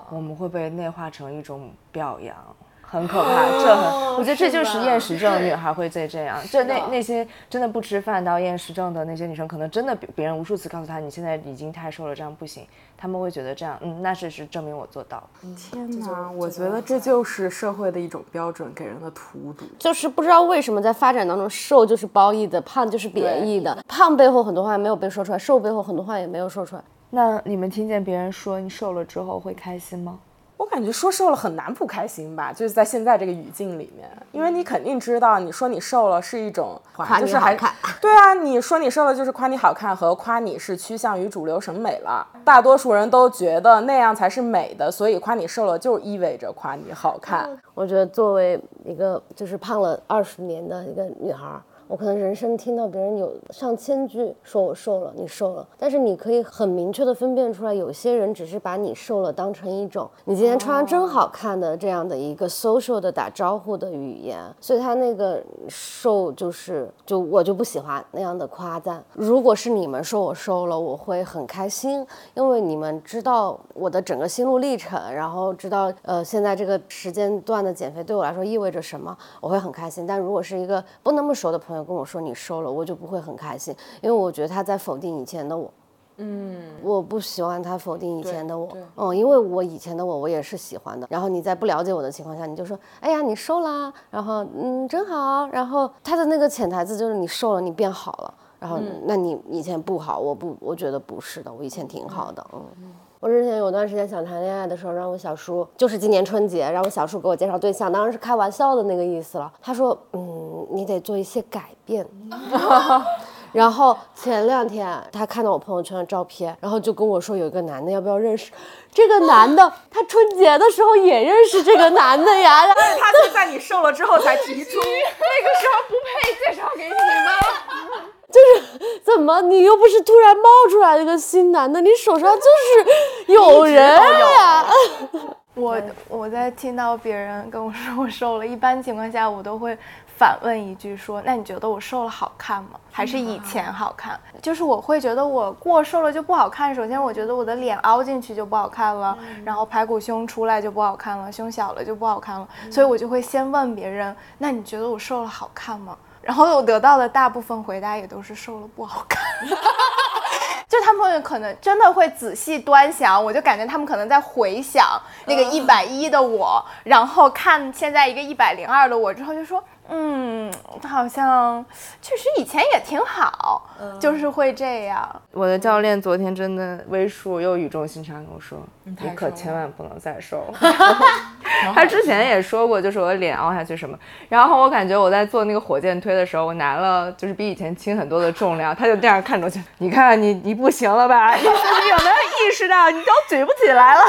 我们会被内化成一种表扬。很可怕，这很，我觉得这就是厌食症的女孩会最这样，就那那些真的不吃饭到厌食症的那些女生，可能真的别别人无数次告诉她你现在已经太瘦了，这样不行，她们会觉得这样，嗯，那是是证明我做到了。天哪，我觉得这就是社会的一种标准给人的荼毒。就是不知道为什么在发展当中，瘦就是褒义的，胖就是贬义的。胖背后很多话没有被说出来，瘦背后很多话也没有说出来。那你们听见别人说你瘦了之后会开心吗？我感觉说瘦了很难不开心吧，就是在现在这个语境里面，因为你肯定知道，你说你瘦了是一种夸就是还你好看对啊，你说你瘦了就是夸你好看和夸你是趋向于主流审美了。大多数人都觉得那样才是美的，所以夸你瘦了就意味着夸你好看。我觉得作为一个就是胖了二十年的一个女孩儿，我可能人生听到别人有上千句说我瘦了，你瘦了，但是你可以很明确的分辨出来，有些人只是把你瘦了当成一种你今天穿上真好看的这样的一个 social 的打招呼的语言，所以他那个瘦就是就我就不喜欢那样的夸赞。如果是你们说我瘦了，我会很开心，因为你们知道我的整个心路历程，然后知道呃现在这个时间段的减肥对我来说意味着什么，我会很开心。但如果是一个不那么熟的朋友跟我说你瘦了，我就不会很开心，因为我觉得他在否定以前的我。嗯，我不喜欢他否定以前的我，嗯，因为我以前的我我也是喜欢的。然后你在不了解我的情况下，你就说，哎呀，你瘦啦，然后嗯，真好。然后他的那个潜台词就是你瘦了，你变好了。然后，那你以前不好，我不，我觉得不是的，我以前挺好的，嗯。我之前有段时间想谈恋爱的时候，让我小叔，就是今年春节，让我小叔给我介绍对象，当然是开玩笑的那个意思了。他说，嗯，你得做一些改变。然后前两天他看到我朋友圈的照片，然后就跟我说有一个男的要不要认识。这个男的他春节的时候也认识这个男的呀，但是他就在你瘦了之后才提出。那个时候不配介绍给你吗？就是怎么你又不是突然冒出来一个新男的，你手上就是有人呀。我我在听到别人跟我说我瘦了，一般情况下我都会反问一句说：“那你觉得我瘦了好看吗？还是以前好看？”就是我会觉得我过瘦了就不好看。首先，我觉得我的脸凹进去就不好看了，然后排骨胸出来就不好看了，胸小了就不好看了。所以我就会先问别人：“那你觉得我瘦了好看吗？”然后我得到的大部分回答也都是瘦了不好看。就他们可能真的会仔细端详，我就感觉他们可能在回想那个一百一的我，然后看现在一个一百零二的我之后，就说，嗯，好像确实以前也挺好，就是会这样。我的教练昨天真的微数又语重心长跟我说：“你可千万不能再瘦了。”他之前也说过，就是我的脸凹下去什么。然后我感觉我在做那个火箭推的时候，我拿了就是比以前轻很多的重量，他就这样看着我，你看你你不行了吧？你你有没有意识到你都举不起来了？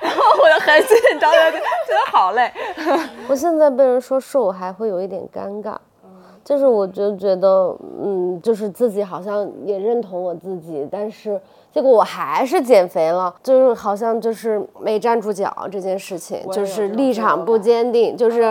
然后我就很紧张，觉得觉得好累。我现在被人说瘦，我还会有一点尴尬，就是我就觉得，嗯，就是自己好像也认同我自己，但是结果我还是减肥了，就是好像就是没站住脚这件事情，就是立场不坚定，就是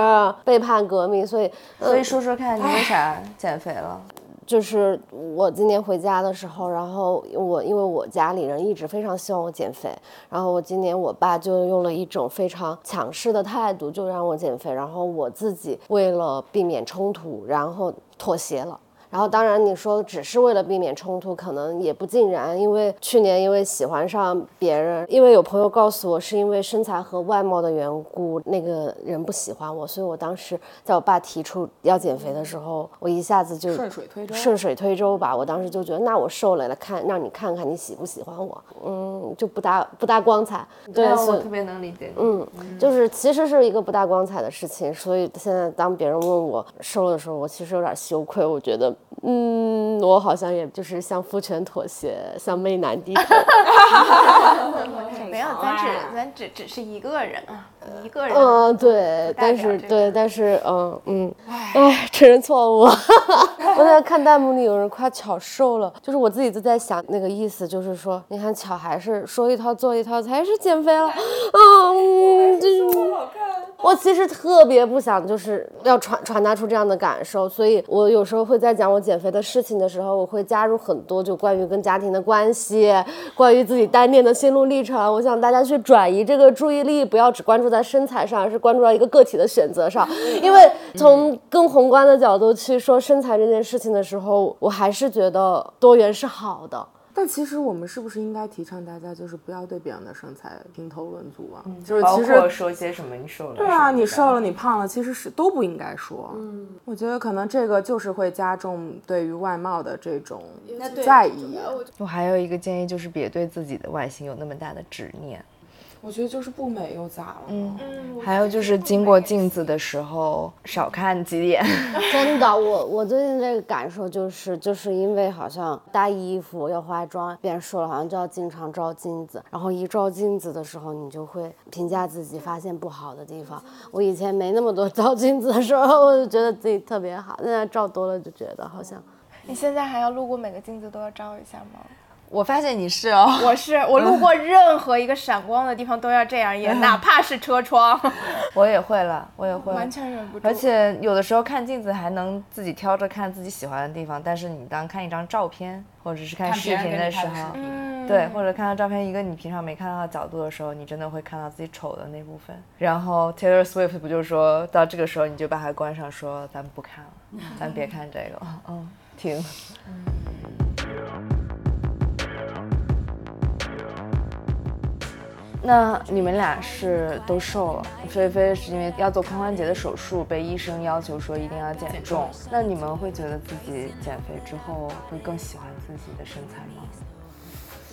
背叛革命，所以所以说说看你为啥减肥了？就是我今年回家的时候，然后我因为我家里人一直非常希望我减肥，然后我今年我爸就用了一种非常强势的态度，就让我减肥，然后我自己为了避免冲突，然后妥协了。然后，当然你说只是为了避免冲突，可能也不尽然，因为去年因为喜欢上别人，因为有朋友告诉我是因为身材和外貌的缘故，那个人不喜欢我，所以我当时在我爸提出要减肥的时候，我一下子就顺水推舟顺水推舟吧。我当时就觉得，那我瘦了，来看让你看看你喜不喜欢我，嗯，就不大不大光彩。对，我特别能理解你。嗯，就是其实是一个不大光彩的事情，所以现在当别人问我瘦的时候，我其实有点羞愧，我觉得，嗯，我好像也就是向父权妥协，向媚男低头。没有，咱只咱只只是一个人啊，一个人。嗯，对，但是对，但是嗯嗯，哎，承认错误。我在看弹幕里有人夸巧瘦了，就是我自己都在想那个意思，就是说，你看巧还是说一套做一套，还是减肥了。嗯，就是我其实特别不想就是要传传达出这样的感受，所以我有时候会在讲我减肥的事情的时候，我会加入很多就关于跟家庭的关系，关于自己单恋的心路历程。我想大家去转移这个注意力，不要只关注在身材上，而是关注到一个个体的选择上。因为从更宏观的角度去说身材这件事情的时候，我还是觉得多元是好的。但其实我们是不是应该提倡大家就是不要对别人的身材评头论足啊？就是包其实括说些什么你瘦了。对啊，你瘦了，你胖了，其实是都不应该说。嗯，我觉得可能这个就是会加重对于外貌的这种在意。我还有一个建议就是别对自己的外形有那么大的执念。我觉得就是不美又咋了？嗯，还有就是经过镜子的时候少看几眼。真的，我我最近这个感受就是，就是因为好像搭衣服要化妆变瘦了，好像就要经常照镜子，然后一照镜子的时候，你就会评价自己，发现不好的地方。我以前没那么多照镜子的时候，我就觉得自己特别好，现在照多了就觉得好像。你现在还要路过每个镜子都要照一下吗？我发现你是哦，我是 我路过任何一个闪光的地方都要这样演，哪怕是车窗，我也会了，我也会，完全忍不住。而且有的时候看镜子还能自己挑着看自己喜欢的地方，但是你当看一张照片或者是看视频的时候，嗯。对，或者看到照片一个你平常没看到的角度的时候，你真的会看到自己丑的那部分。然后 Taylor Swift 不就说到这个时候你就把它关上，说咱们不看了，咱别看这个了，嗯，停。那你们俩是都瘦了，菲菲是因为要做髋关节的手术，被医生要求说一定要减重。那你们会觉得自己减肥之后会更喜欢自己的身材吗？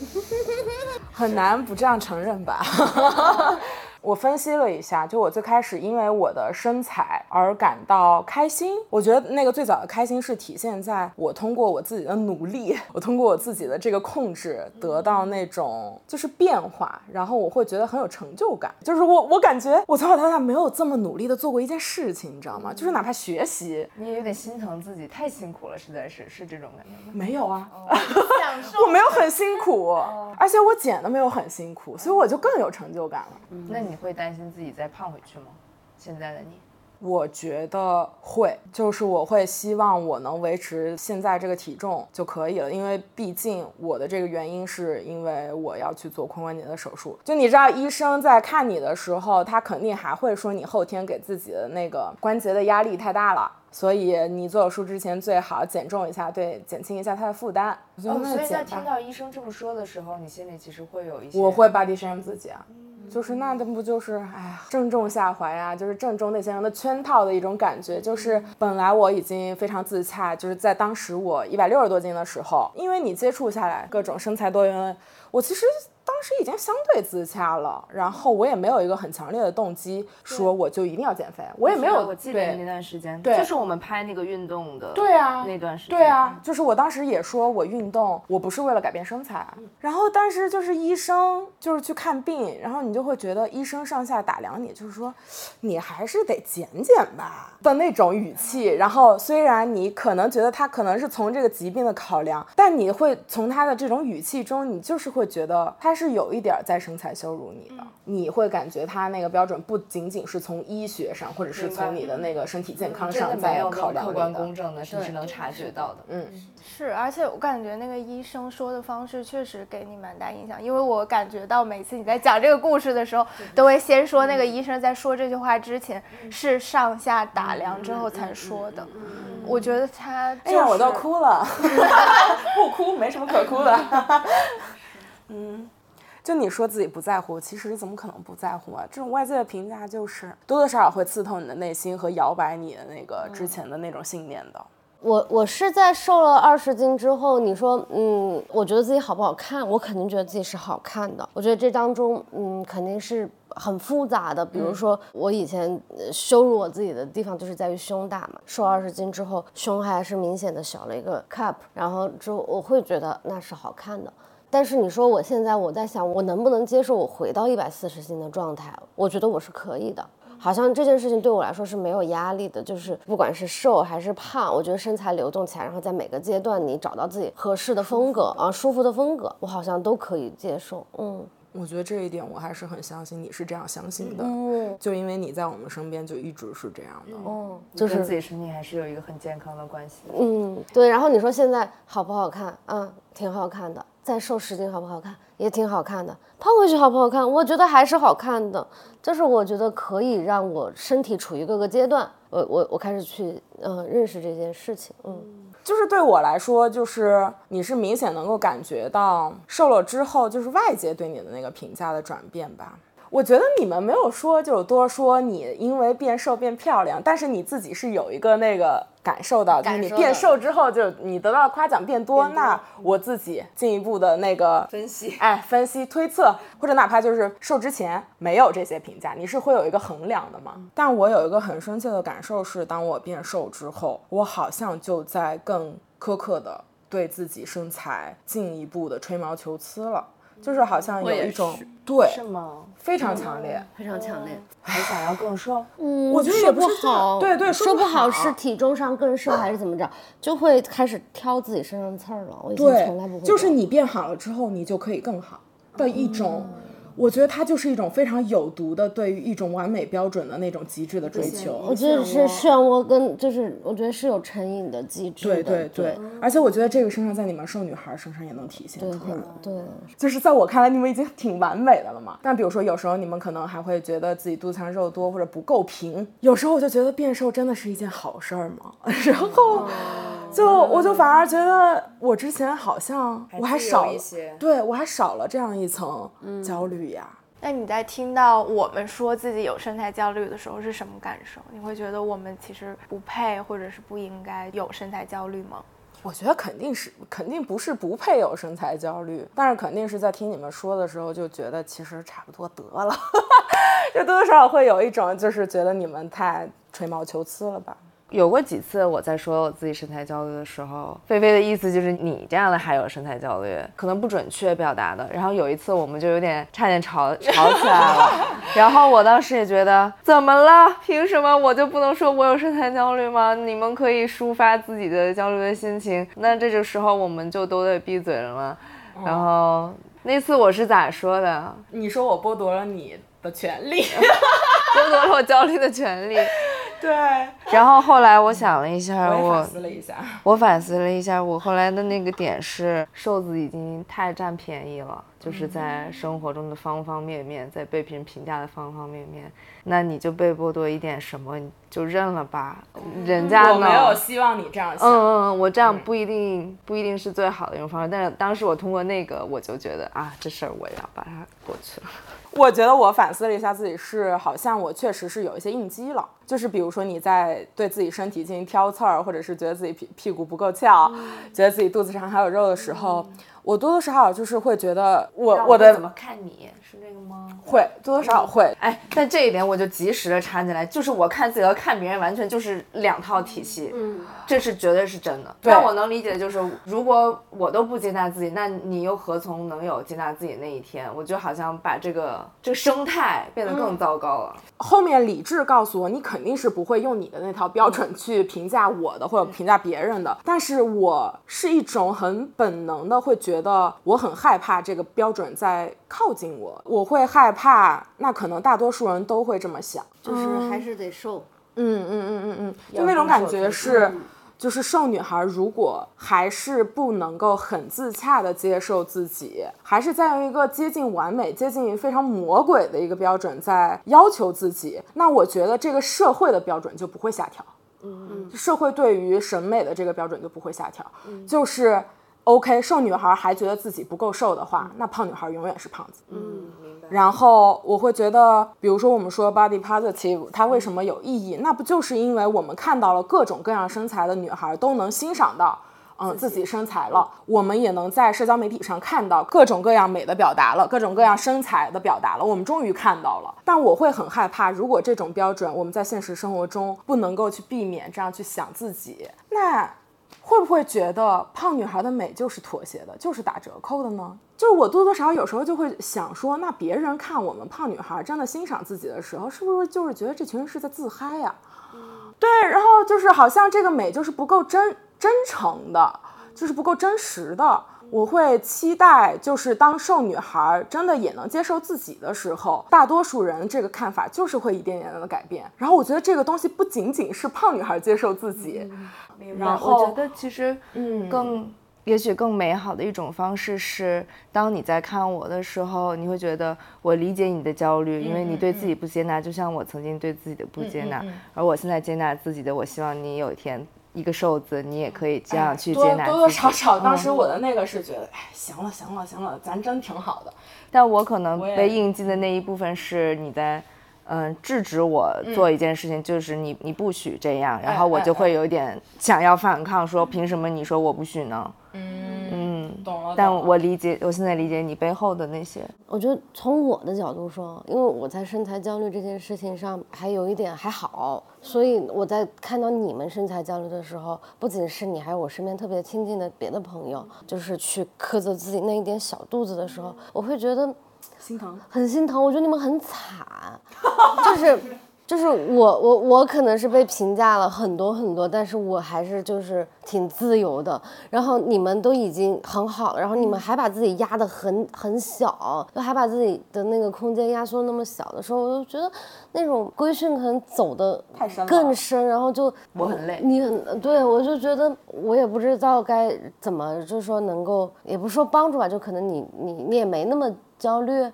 很难不这样承认吧？我分析了一下，就我最开始因为我的身材而感到开心。我觉得那个最早的开心是体现在我通过我自己的努力，我通过我自己的这个控制得到那种就是变化，然后我会觉得很有成就感。就是我我感觉我从小到大没有这么努力的做过一件事情，你知道吗？就是哪怕学习你也有点心疼自己，太辛苦了，实在是是这种感觉吗？没有啊，享受我没有很辛苦，而且我减的没有很辛苦，所以我就更有成就感了。那你会担心自己再胖回去吗？现在的你？我觉得会，就是我会希望我能维持现在这个体重就可以了，因为毕竟我的这个原因是因为我要去做髋关节的手术。就你知道，医生在看你的时候，他肯定还会说你后天给自己的那个关节的压力太大了。所以你做手术之前最好减重一下，对，减轻一下他的负担。所以在听到医生这么说的时候，你心里其实会有一些我会 body shame 自己啊。就是那这不就是哎呀正中下怀呀、就是正中那些人的圈套的一种感觉。就是本来我已经非常自洽，就是在当时我一百六十多斤的时候，因为你接触下来各种身材多元，我其实当时已经相对自洽了，然后我也没有一个很强烈的动机说我就一定要减肥，我也没有我记得那段时间，对。就是我们拍那个运动的，对啊那段时间，对啊，就是我当时也说我运动，我不是为了改变身材，然后但是就是医生就是去看病，然后你就会觉得医生上下打量你，就是说你还是得减减吧的那种语气。然后虽然你可能觉得他可能是从这个疾病的考量，但你会从他的这种语气中，你就是会觉得他是有一点儿在身材羞辱你的，你会感觉他那个标准不仅仅是从医学上，或者是从你的那个身体健康上在考量客观公正的，是是能察觉到的。嗯。是，而且我感觉那个医生说的方式确实给你蛮大影响，因为我感觉到每次你在讲这个故事的时候，都会先说那个医生在说这句话之前是上下打量之后才说的。我觉得他、就是，哎呀，我都哭了，不哭没什么可哭的。嗯，就你说自己不在乎，其实怎么可能不在乎啊？这种外界的评价就是多多少少会刺痛你的内心和摇摆你的那个之前的那种信念的。我我是在瘦了二十斤之后，你说，嗯，我觉得自己好不好看？我肯定觉得自己是好看的。我觉得这当中，嗯，肯定是很复杂的。比如说，我以前呃羞辱我自己的地方就是在于胸大嘛，瘦二十斤之后，胸还是明显的小了一个 cup，然后之后我会觉得那是好看的。但是你说我现在我在想，我能不能接受我回到一百四十斤的状态？我觉得我是可以的。好像这件事情对我来说是没有压力的，就是不管是瘦还是胖，我觉得身材流动起来，然后在每个阶段你找到自己合适的风格啊，舒服的风格，我好像都可以接受。嗯，我觉得这一点我还是很相信你是这样相信的，嗯就因为你在我们身边就一直是这样的。嗯，就是自己身体还是有一个很健康的关系。嗯，对。然后你说现在好不好看？嗯，挺好看的。再瘦十斤好不好看？也挺好看的。胖回去好不好看？我觉得还是好看的。就是我觉得可以让我身体处于各个阶段，我我我开始去嗯、呃认识这件事情。嗯。就是对我来说，就是你是明显能够感觉到瘦了之后，就是外界对你的那个评价的转变吧。我觉得你们没有说就是多说你因为变瘦变漂亮，但是你自己是有一个那个感受到，就是你变瘦之后，就你得到的夸奖变多，那我自己进一步的那个分析。哎，分析推测，或者哪怕就是瘦之前没有这些评价，你是会有一个衡量的嘛？但我有一个很深切的感受是，当我变瘦之后，我好像就在更苛刻的对自己身材进一步的吹毛求疵了，就是好像有一种对是吗？非常强烈。非常强烈。还想要更瘦？嗯，我觉得也说不好，对对说不好好是体重上更瘦还是怎么着，就会开始挑自己身上刺儿了。我以前从来不，会，就是你变好了之后，你就可以更好的一种。我觉得它就是一种非常有毒的对于一种完美标准的那种极致的追求。我觉得是漩涡跟就是我觉得是有成瘾的机制的，对对对，而且我觉得这个身上在你们瘦女孩身上也能体现出来。对对，就是在我看来，你们已经挺完美的了嘛。但比如说，有时候你们可能还会觉得自己肚子上肉多或者不够平，有时候我就觉得变瘦真的是一件好事儿嘛。然后就我就反而觉得我之前好像我还少了一些，对我还少了这样一层焦虑呀。那你在听到我们说自己有身材焦虑的时候是什么感受？你会觉得我们其实不配，或者是不应该有身材焦虑吗？我觉得肯定是，肯定不是不配有身材焦虑，但是肯定是在听你们说的时候就觉得其实差不多得了，就多多少少会有一种就是觉得你们太吹毛求疵了吧。有过几次我在说我自己身材焦虑的时候，菲菲的意思就是你这样的还有身材焦虑，可能不准确表达的。然后有一次我们就有点差点吵吵起来了，然后我当时也觉得怎么了？凭什么我就不能说我有身材焦虑吗？你们可以抒发自己的焦虑的心情，那这个时候我们就都得闭嘴了吗？然后那次我是咋说的？你说我剥夺了你的权利，剥夺了我焦虑的权利。对，然后后来我想了一下，我我反思了一下，我反思了一下，我后来的那个点是，瘦子已经太占便宜了，就是在生活中的方方面面，在被别人评价的方方面面，那你就被剥夺一点什么，你就认了吧。人家我没有？希望你这样想。嗯嗯嗯，我这样不一定不一定是最好的一种方式，但是当时我通过那个，我就觉得啊，这事儿我要把它过去了。我觉得我反思了一下自己，是好像我确实是有一些应激了，就是比如说你在对自己身体进行挑刺儿，或者是觉得自己屁屁股不够翘，觉得自己肚子上还有肉的时候，我多多少少就是会觉得我我的怎么看你是这个吗？会多多少少会，哎，但这一点我就及时的插进来，就是我看自己和看别人完全就是两套体系，嗯，这是绝对是真的。对但我能理解，就是如果我都不接纳自己，那你又何从能有接纳自己那一天？我就好像把这个这个生态变得更糟糕了。后面理智告诉我，你肯定是不会用你的那套标准去评价我的，或者评价别人的。但是我是一种很本能的会觉得我很害怕这个标准在靠近我，我会害怕。那可能大多数人都会这么想。就是还是得瘦。嗯嗯嗯嗯嗯，就那种感觉是。就是瘦女孩，如果还是不能够很自洽的接受自己，还是在用一个接近完美、接近于非常魔鬼的一个标准在要求自己，那我觉得这个社会的标准就不会下调。嗯，社会对于审美的这个标准就不会下调。就是 OK，瘦女孩还觉得自己不够瘦的话，那胖女孩永远是胖子。嗯，明白。然后我会觉得，比如说我们说 body positive，它为什么有意义？那不就是因为我们看到了各种各样身材的女孩都能欣赏到，嗯，自己身材了。我们也能在社交媒体上看到各种各样美的表达了，各种各样身材的表达了。我们终于看到了。但我会很害怕，如果这种标准我们在现实生活中不能够去避免这样去想自己，那。会不会觉得胖女孩的美就是妥协的，就是打折扣的呢？就是我多多少少有时候就会想说，那别人看我们胖女孩真的欣赏自己的时候，是不是就是觉得这群人是在自嗨呀、对，然后就是好像这个美就是不够真真诚的，就是不够真实的。我会期待，就是当瘦女孩真的也能接受自己的时候，大多数人这个看法就是会一点点的改变。然后我觉得这个东西不仅仅是胖女孩接受自己，然后我觉得其实嗯更。也许更美好的一种方式是，当你在看我的时候，你会觉得我理解你的焦虑，因为你对自己不接纳，就像我曾经对自己的不接纳，而我现在接纳自己的，我希望你有一天一个瘦子，你也可以这样去接纳自己。多多少少，当时嗯我的那个是觉得，哎，行了行了行了，咱真挺好的。但我可能被印记的那一部分是你在，嗯、制止我做一件事情，就是你你不许这样，然后我就会有点想要反抗，说凭什么你说我不许呢？嗯懂了但我理解，我现在理解你背后的那些。我觉得从我的角度说，因为我在身材焦虑这件事情上还有一点还好，所以我在看到你们身材焦虑的时候，不仅是你，还有我身边特别亲近的别的朋友，就是去苛责自己那一点小肚子的时候，我会觉得心疼。很心疼。我觉得你们很惨，就是。就是我我我可能是被评价了很多很多，但是我还是就是挺自由的。然后你们都已经很好了，然后你们还把自己压得很很小，就还把自己的那个空间压缩那么小的时候，我就觉得那种规训可能走的太深更深，然后就我很累你很对我就觉得我也不知道该怎么，就是说能够也不是说帮助吧，就可能你你你也没那么焦虑。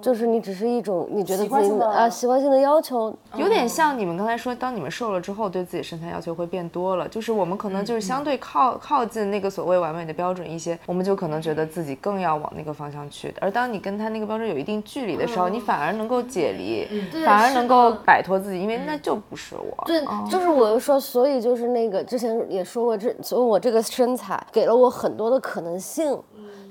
就是你只是一种你觉得自己习惯性的啊习惯性的要求，有点像你们刚才说，当你们瘦了之后，对自己身材要求会变多了。就是我们可能就是相对靠靠近那个所谓完美的标准一些，我们就可能觉得自己更要往那个方向去。而当你跟他那个标准有一定距离的时候，你反而能够解离，反而能够摆脱自己，因为那就不是我。对，就是我就说，所以就是那个之前也说过，这所以我这个身材给了我很多的可能性。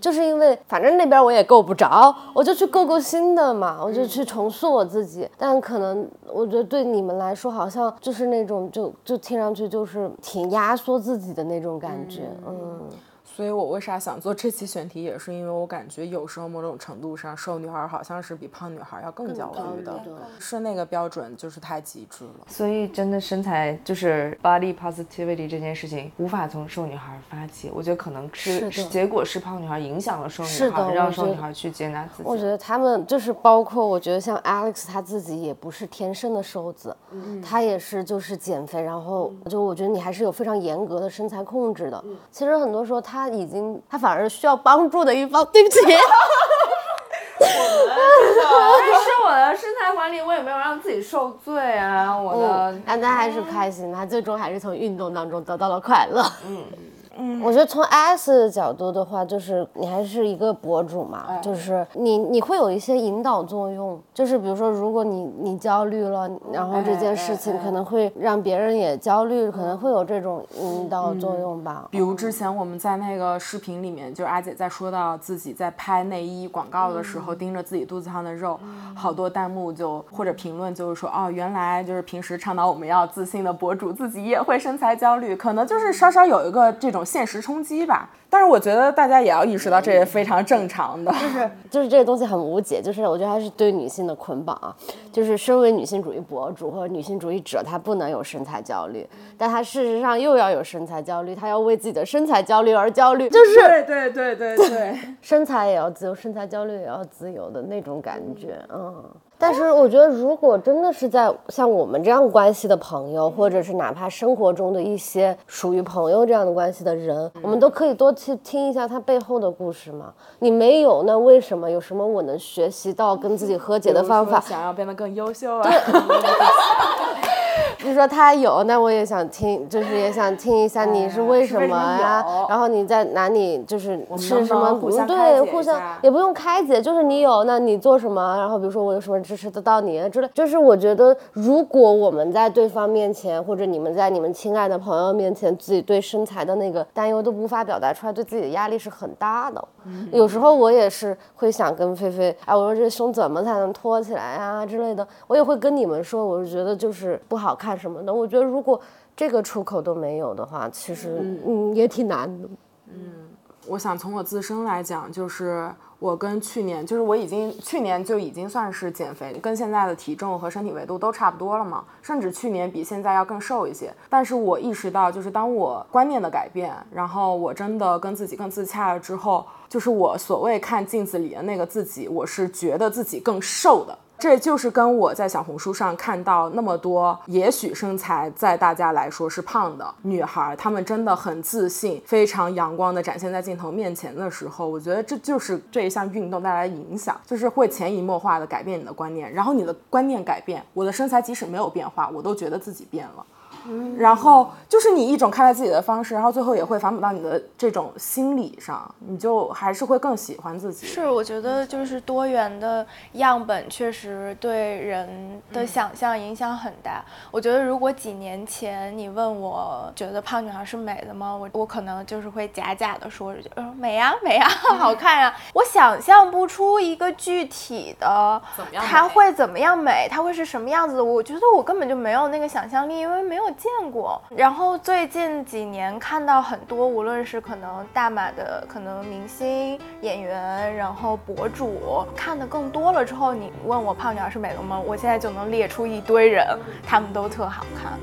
就是因为反正那边我也够不着，我就去够够新的嘛，我就去重塑我自己。但可能我觉得对你们来说，好像就是那种就就听上去就是挺压缩自己的那种感觉，嗯。所以我为啥想做这期选题，也是因为我感觉有时候某种程度上，瘦女孩好像是比胖女孩要更焦虑的，是那个标准就是太极致了。所以真的身材就是 body positivity 这件事情，无法从瘦女孩发起。我觉得可能是是结果是胖女孩影响了瘦女是的孩，让瘦女孩去接纳自己。我觉得他们就是包括，我觉得像 Alex 他自己也不是天生的瘦子，他也是就是减肥，然后就我觉得你还是有非常严格的身材控制的。其实很多时候他已经他反而需要帮助的一方，对不起。但是我的身材管理，我也没有让自己受罪啊。我的嗯，但他还是开心，他最终还是从运动当中得到了快乐。我觉得从 S 的角度的话，就是你还是一个博主嘛，就是你你会有一些引导作用，就是比如说，如果你你焦虑了，然后这件事情可能会让别人也焦虑，可能会有这种引导作用吧。比如之前我们在那个视频里面，就是阿姐在说到自己在拍内衣广告的时候，盯着自己肚子上的肉，好多弹幕就或者评论就是说，哦，原来就是平时倡导我们要自信的博主自己也会身材焦虑，可能就是稍稍有一个这种现实冲击吧。但是我觉得大家也要意识到，这也非常正常的。就是就是这个东西很无解，就是我觉得还是对女性的捆绑啊。就是身为女性主义博主或者女性主义者，她不能有身材焦虑，但她事实上又要有身材焦虑，她要为自己的身材焦虑而焦虑，就是对对对对对。身材也要自由，身材焦虑也要自由的那种感觉，嗯。但是我觉得，如果真的是在像我们这样关系的朋友，或者是哪怕生活中的一些属于朋友这样的关系的人，我们都可以多去听一下他背后的故事嘛。你没有，那为什么？有什么我能学习到跟自己和解的方法？想要变得更优秀啊？就 是说他有，那我也想听，就是也想听一下你是为什么呀？然后你在哪里就是是什么？对，互相也不用开解，就是你有，那你做什么？然后比如说我有什么支持得到你之类。就是我觉得，如果我们在对方面前，或者你们在你们亲爱的朋友面前，自己对身材的那个担忧都无法表达出来，对自己的压力是很大的。有时候我也是会想跟菲菲，哎，我说这胸怎么才能托起来啊之类的，我也会跟你们说，我是觉得就是不好看什么的。我觉得如果这个出口都没有的话，其实嗯也挺难的。嗯我想从我自身来讲，就是我跟去年，就是我已经去年就已经算是减肥，跟现在的体重和身体维度都差不多了嘛，甚至去年比现在要更瘦一些。但是我意识到，就是当我观念的改变，然后我真的跟自己更自洽了之后，就是我所谓看镜子里的那个自己，我是觉得自己更瘦的。这就是跟我在小红书上看到那么多，也许身材在大家来说是胖的女孩，她们真的很自信，非常阳光的展现在镜头面前的时候，我觉得这就是这一项运动带来的影响，就是会潜移默化的改变你的观念，然后你的观念改变，我的身材即使没有变化，我都觉得自己变了。然后就是你一种看待自己的方式，然后最后也会反哺到你的这种心理上，你就还是会更喜欢自己。是，我觉得就是多元的样本确实对人的想象影响很大。我觉得如果几年前你问我觉得胖女孩是美的吗？我我可能就是会假假的说，呃，美呀美呀，好看呀。我想象不出一个具体的，她会怎么样美，她会是什么样子的。我觉得我根本就没有那个想象力，因为没有。见过，然后最近几年看到很多，无论是可能大码的可能明星演员，然后博主看的更多了之后，你问我胖女孩是美容吗？我现在就能列出一堆人，他们都特好看。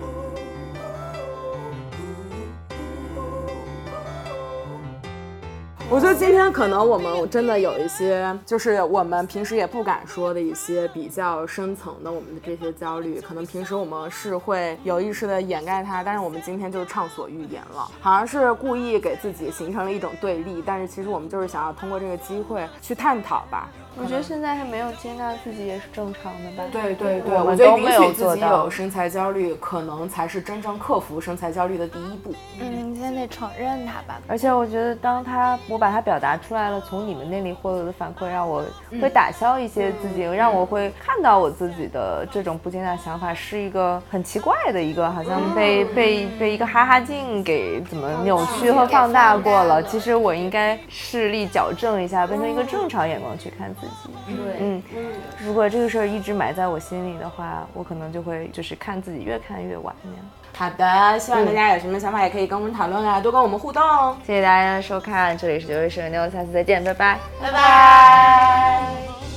我觉得今天可能我们真的有一些，就是我们平时也不敢说的一些比较深层的我们的这些焦虑，可能平时我们是会有意识的掩盖它，但是我们今天就是畅所欲言了，好像是故意给自己形成了一种对立，但是其实我们就是想要通过这个机会去探讨吧。我觉得现在还没有接纳自己也是正常的吧。对对对，我觉得允都没有许自己做到有身材焦虑，可能才是真正克服身材焦虑的第一步。嗯，你先得承认它吧。而且我觉得，当他我把它表达出来了，从你们那里获得的反馈，让我会打消一些自己，让我会看到我自己的这种不接纳想法是一个很奇怪的一个，好像被被被一个哈哈镜给怎么扭曲和放大过了。其实我应该视力矫正一下，变成一个正常眼光去看自己。对，嗯，如果这个事儿一直埋在我心里的话，我可能就会就是看自己越看越晚那样。好的，希望大家有什么想法也可以跟我们讨论啊，多跟我们互动哦。谢谢大家的收看，这里是九位神牛，下次再见，拜拜。拜拜。